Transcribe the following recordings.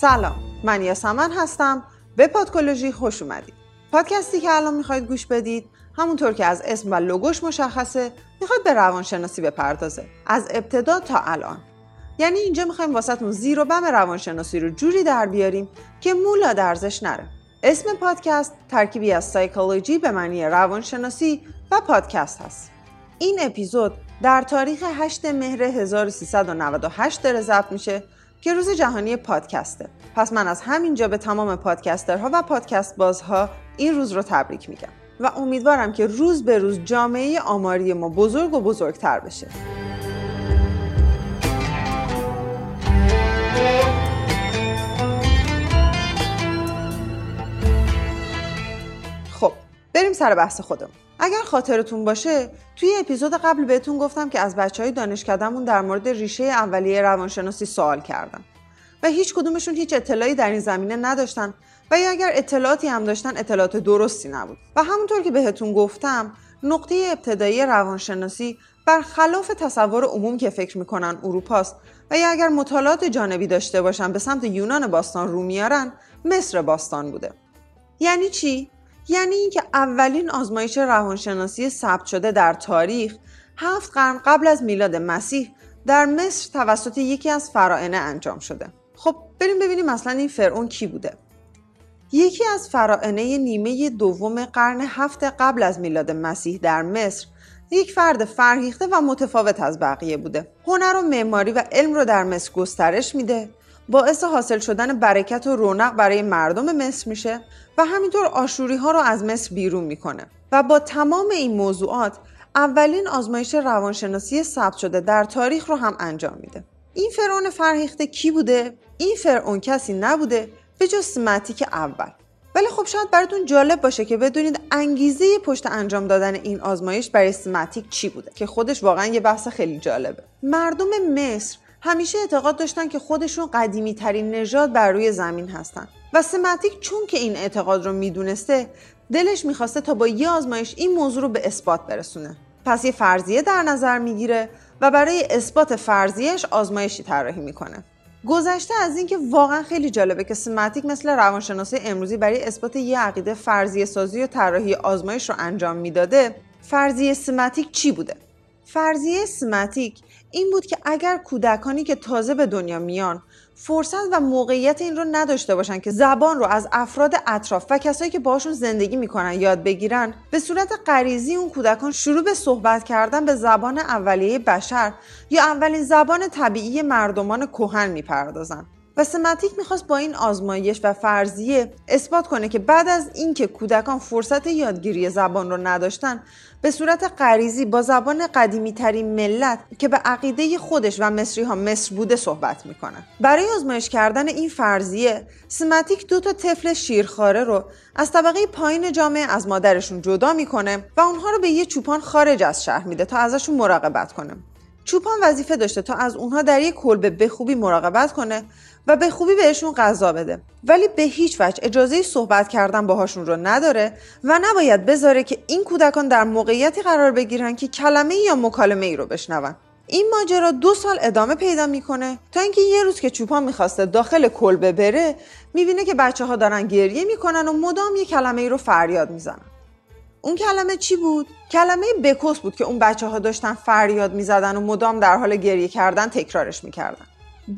سلام من یاسمن هستم. به پادکولوژی خوش اومدید. پادکستی که الان می‌خواید گوش بدید همونطور که از اسم و لوگوش مشخصه می‌خواد به روانشناسی بپردازه. از ابتدا تا الان. یعنی اینجا می‌خوایم واسهتون زیر و بم روانشناسی رو جوری در بیاریم که مولا درزش نره. اسم پادکست ترکیبی از سایکولوژی به معنی روانشناسی و پادکست هست. این اپیزود در تاریخ 8 مهر 1398 داره ضبط میشه که روز جهانی پادکسته. پس من از همینجا به تمام پادکسترها و پادکست بازها این روز رو تبریک میگم و امیدوارم که روز به روز جامعه آماری ما بزرگ و بزرگتر بشه. سر بحث خودمون اگر خاطرتون باشه توی اپیزود قبل بهتون گفتم که از بچه های دانشکدهمون در مورد ریشه اولیه روانشناسی سوال کردم. و هیچ کدومشون هیچ اطلاعی در این زمینه نداشتن و یا اگر اطلاعاتی هم داشتن اطلاعات درستی نبود. و همونطور که بهتون گفتم نقطه ابتدایی روانشناسی برخلاف تصور عموم که فکر می‌کنن اروپاست و یا اگر مطالعات جانبی داشته باشن به سمت یونان باستان رو میارن مصر باستان بوده. یعنی چی؟ یعنی اینکه اولین آزمایش روانشناسی ثبت شده در تاریخ هفت قرن قبل از میلاد مسیح در مصر توسط یکی از فرائنه انجام شده. خب بریم ببینیم مثلا این فرعون کی بوده. یکی از فرائنه نیمه دوم قرن هفت قبل از میلاد مسیح در مصر یک فرد فرهیخته و متفاوت از بقیه بوده. هنر و معماری و علم رو در مصر گسترش میده. باعث حاصل شدن برکت و رونق برای مردم مصر میشه و همینطور آشوری ها رو از مصر بیرون می‌کنه. و با تمام این موضوعات اولین آزمایش روانشناسی ثبت شده در تاریخ رو هم انجام میده. این فرعون فرهیخته کی بوده؟ این فرعون کسی نبوده؟ به جز سمتیک اول. ولی خب شاید براتون جالب باشه که بدونید انگیزه پشت انجام دادن این آزمایش برای سمتیک چی بوده که خودش واقعا یه بحث خیلی جالبه. مردم مصر همیشه اعتقاد داشتن که خودشون قدیمی ترین نژاد بر روی زمین هستن. و سمتیک چون که این اعتقاد رو می‌دونسته دلش می‌خواسته تا با یه آزمایش این موضوع رو به اثبات برسونه. پس یه فرضیه در نظر می‌گیره و برای اثبات فرضیهش آزمایشی طراحی می‌کنه. گذشته از اینکه واقعا خیلی جالبه که سمتیک مثل روانشناسی امروزی برای اثبات یه عقیده فرضیه سازی و طراحی آزمایش رو انجام می‌داده فرضیه سمتیک چی بوده؟ فرضیه سمتیک این بود که اگر کودکانی که تازه به دنیا میان فرصت و موقعیت این رو نداشته باشن که زبان رو از افراد اطراف و کسایی که باشون زندگی می‌کنن یاد بگیرن به صورت غریزی اون کودکان شروع به صحبت کردن به زبان اولیه بشر یا اولین زبان طبیعی مردمان کهن می‌پردازن. و سمتیک می‌خواست با این آزمایش و فرضیه اثبات کنه که بعد از اینکه کودکان فرصت یادگیری زبان رو نداشتن به صورت غریزی با زبان قدیمی ترین ملت که به عقیده خودش و مصری ها مصر بوده صحبت می‌کنن. برای آزمایش کردن این فرضیه سمتیک دو تا طفل شیرخواره رو از طبقه پایین جامعه از مادرشون جدا می‌کنه و اونها رو به یه چوپان خارج از شهر میده تا ازشون مراقبت کنه. چوپان وظیفه داشته تا از اونها در یک کلبه به خوبی مراقبت کنه و به خوبی بهشون غذا بده. ولی به هیچ وجه اجازه صحبت کردن باهاشون رو نداره و نباید بذاره که این کودکان در موقعیتی قرار بگیرن که کلمه یا مکالمه ای رو بشنون. این ماجرا دو سال ادامه پیدا می‌کنه تا اینکه یه روز که چوپان می‌خواسته داخل کلبه بره می‌بینه که بچه ها دارن گریه می‌کنن و مدام یه کلمه ای رو فریاد می‌زنن. اون کلمه چی بود؟ کلمه بکوس بود که اون بچه ها داشتن فریاد می‌زدن و مدام در حال گریه کردن تکرارش می‌کردن.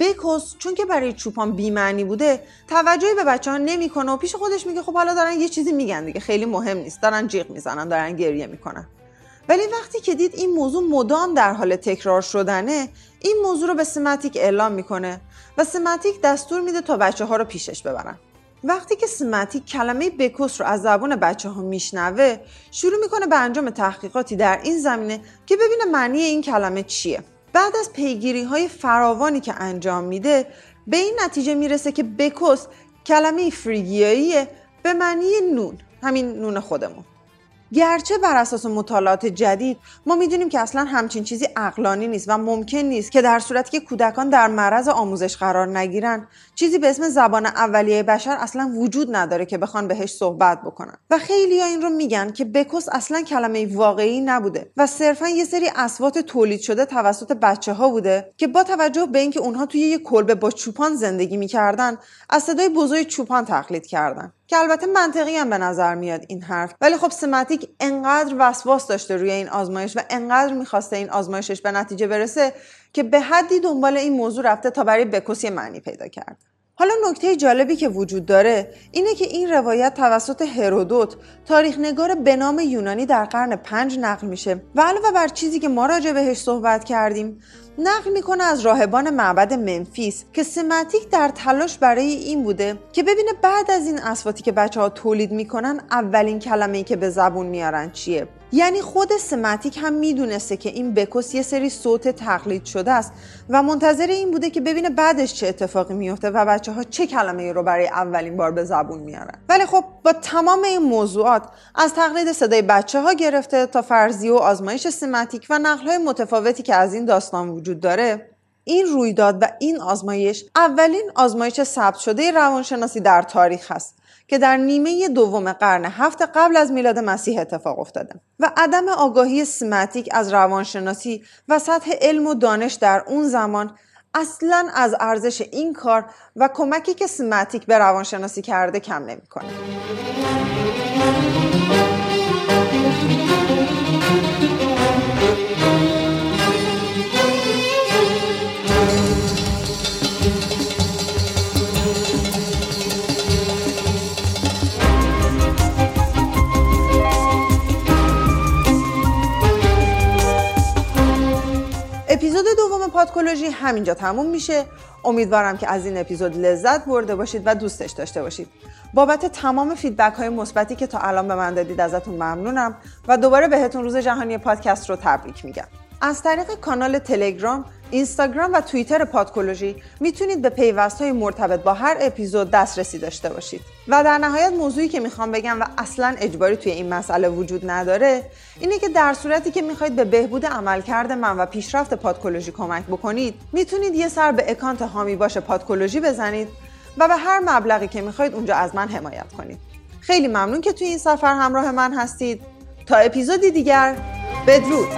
بکوس چون که برای چوپان بیمعنی بوده توجهی به بچه ها نمی‌کنه و پیش خودش میگه خب حالا دارن یه چیزی میگن دیگه خیلی مهم نیست. دارن جیغ می‌زنن دارن گریه می‌کنن. ولی وقتی که دید این موضوع مدام در حال تکرار شدنه این موضوع رو به سمتیک اعلام می‌کنه و سمتیک دستور میده تا بچه ها رو پیشش ببرن. وقتی که سمتیک کلمه بکوس رو از زبان بچه ها میشنوه شروع می‌کنه به انجام تحقیقاتی در این زمینه که ببینه معنی این کلمه چیه. بعد از پیگیری های فراوانی که انجام میده به این نتیجه می‌رسه که بکوس کلمه فریگیاییه به معنی نون همین نون خودمون. گرچه بر اساس مطالعات جدید ما می‌دونیم که اصلا همچین چیزی اقلانی نیست و ممکن نیست که در صورتی که کودکان در معرض آموزش قرار نگیرن چیزی به اسم زبان اولیه بشر اصلا وجود نداره که بخوان بهش صحبت بکنن. و خیلی ها این رو میگن که بکس اصلا کلمه واقعی نبوده و صرفا یه سری اسوات تولید شده توسط بچه ها بوده که با توجه به اینکه اونها توی یه کلبه با چوپان زندگی می‌کردن از صدای بزرگ چوپان تقلید کردن. که البته منطقی هم به نظر میاد این حرف. ولی خب سماتیک انقدر وسواس داشته روی این آزمایش و انقدر می‌خواسته این آزمایشش به نتیجه برسه که به حدی دنبال این موضوع رفته تا برای بکوسی معنی پیدا کرد. حالا نکته جالبی که وجود داره اینه که این روایت توسط هرودوت تاریخ نگار به نام یونانی در قرن پنج نقل میشه. و علاوه بر چیزی که ما راجع بهش صحبت کردیم نقل می‌کنه از راهبان معبد منفیس که سماتیک در تلاش برای این بوده که ببینه بعد از این اسواتی که بچه ها تولید می‌کنن اولین کلمه ای که به زبون میارن چیه. یعنی خود سماتیک هم می‌دونسته که این بکس یه سری صوت تقلید شده است و منتظر این بوده که ببینه بعدش چه اتفاقی میفته و بچه ها چه کلمه رو برای اولین بار به زبون میارن ولی خب با تمام این موضوعات از تقلید صدای بچه ها گرفته تا فرضی و آزمایش سماتیک و نقل های متفاوتی که از این داستان وجود داره این رویداد و این آزمایش اولین آزمایش ثبت شده روانشناسی در تاریخ هست که در نیمه دوم قرن هفت قبل از میلاد مسیح اتفاق افتاده و عدم آگاهی سماتیک از روانشناسی و سطح علم و دانش در اون زمان اصلا از ارزش این کار و کمکی که سماتیک به روانشناسی کرده کم نمی‌کنه. پادکولوژی همینجا تموم میشه. امیدوارم که از این اپیزود لذت برده باشید و دوستش داشته باشید. بابت تمام فیدبک های مثبتی که تا الان به من دادید ازتون ممنونم و دوباره بهتون روز جهانی پادکست رو تبریک میگم. از طریق کانال تلگرام، اینستاگرام و توییتر پادکولوژی می‌تونید به پیوست های مرتبط با هر اپیزود دسترسی داشته باشید. و در نهایت موضوعی که می‌خوام بگم و اصلا اجباری توی این مسئله وجود نداره اینه که در صورتی که می‌خواید به بهبود عملکرد من و پیشرفت پادکولوژی کمک بکنید می‌تونید یه سر به اکانت هامی باشه پادکولوژی بزنید و به هر مبلغی که می‌خواید اونجا از من حمایت کنید. خیلی ممنون که توی این سفر همراه من هستید. تا اپیزودی دیگر بدرود